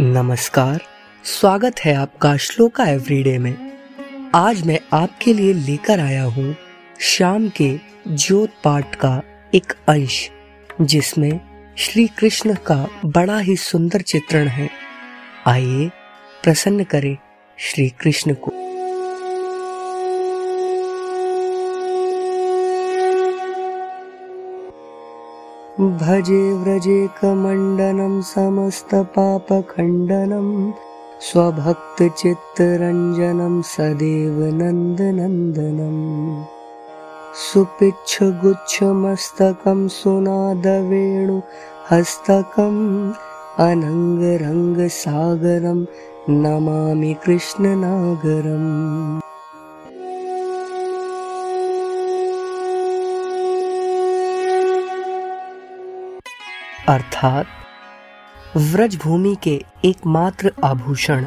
नमस्कार, स्वागत है आपका श्लोका एवरीडे में। आज मैं आपके लिए लेकर आया हूँ शाम के ज्योत पाठ का एक अंश, जिसमें श्री कृष्ण का बड़ा ही सुंदर चित्रण है। आइए प्रसन्न करें श्री कृष्ण को। भजे व्रजे कमण्डनं समस्तपापखण्डनं स्वभक्तचित्तरञ्जनं सदेव नन्दनन्दनम् सुपिच्छगुच्छमस्तकं सुनादवेणु हस्तकम् अनङ्गरङ्गसागरं नमामि कृष्णनागरम् अर्थात व्रज भूमि के एकमात्र आभूषण,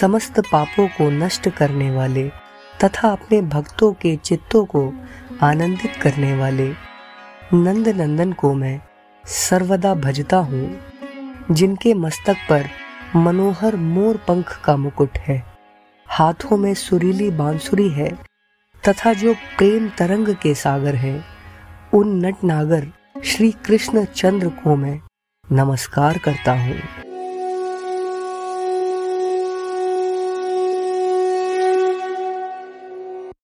समस्त पापों को नष्ट करने वाले तथा अपने भक्तों के चित्तों को आनंदित करने वाले नंद नंदन को मैं सर्वदा भजता हूँ, जिनके मस्तक पर मनोहर मोर पंख का मुकुट है। हाथों में सुरीली बांसुरी है तथा जो प्रेम तरंग के सागर है, उन नट नागर श्री कृष्ण चंद्र को मैं नमस्कार करता हूँ।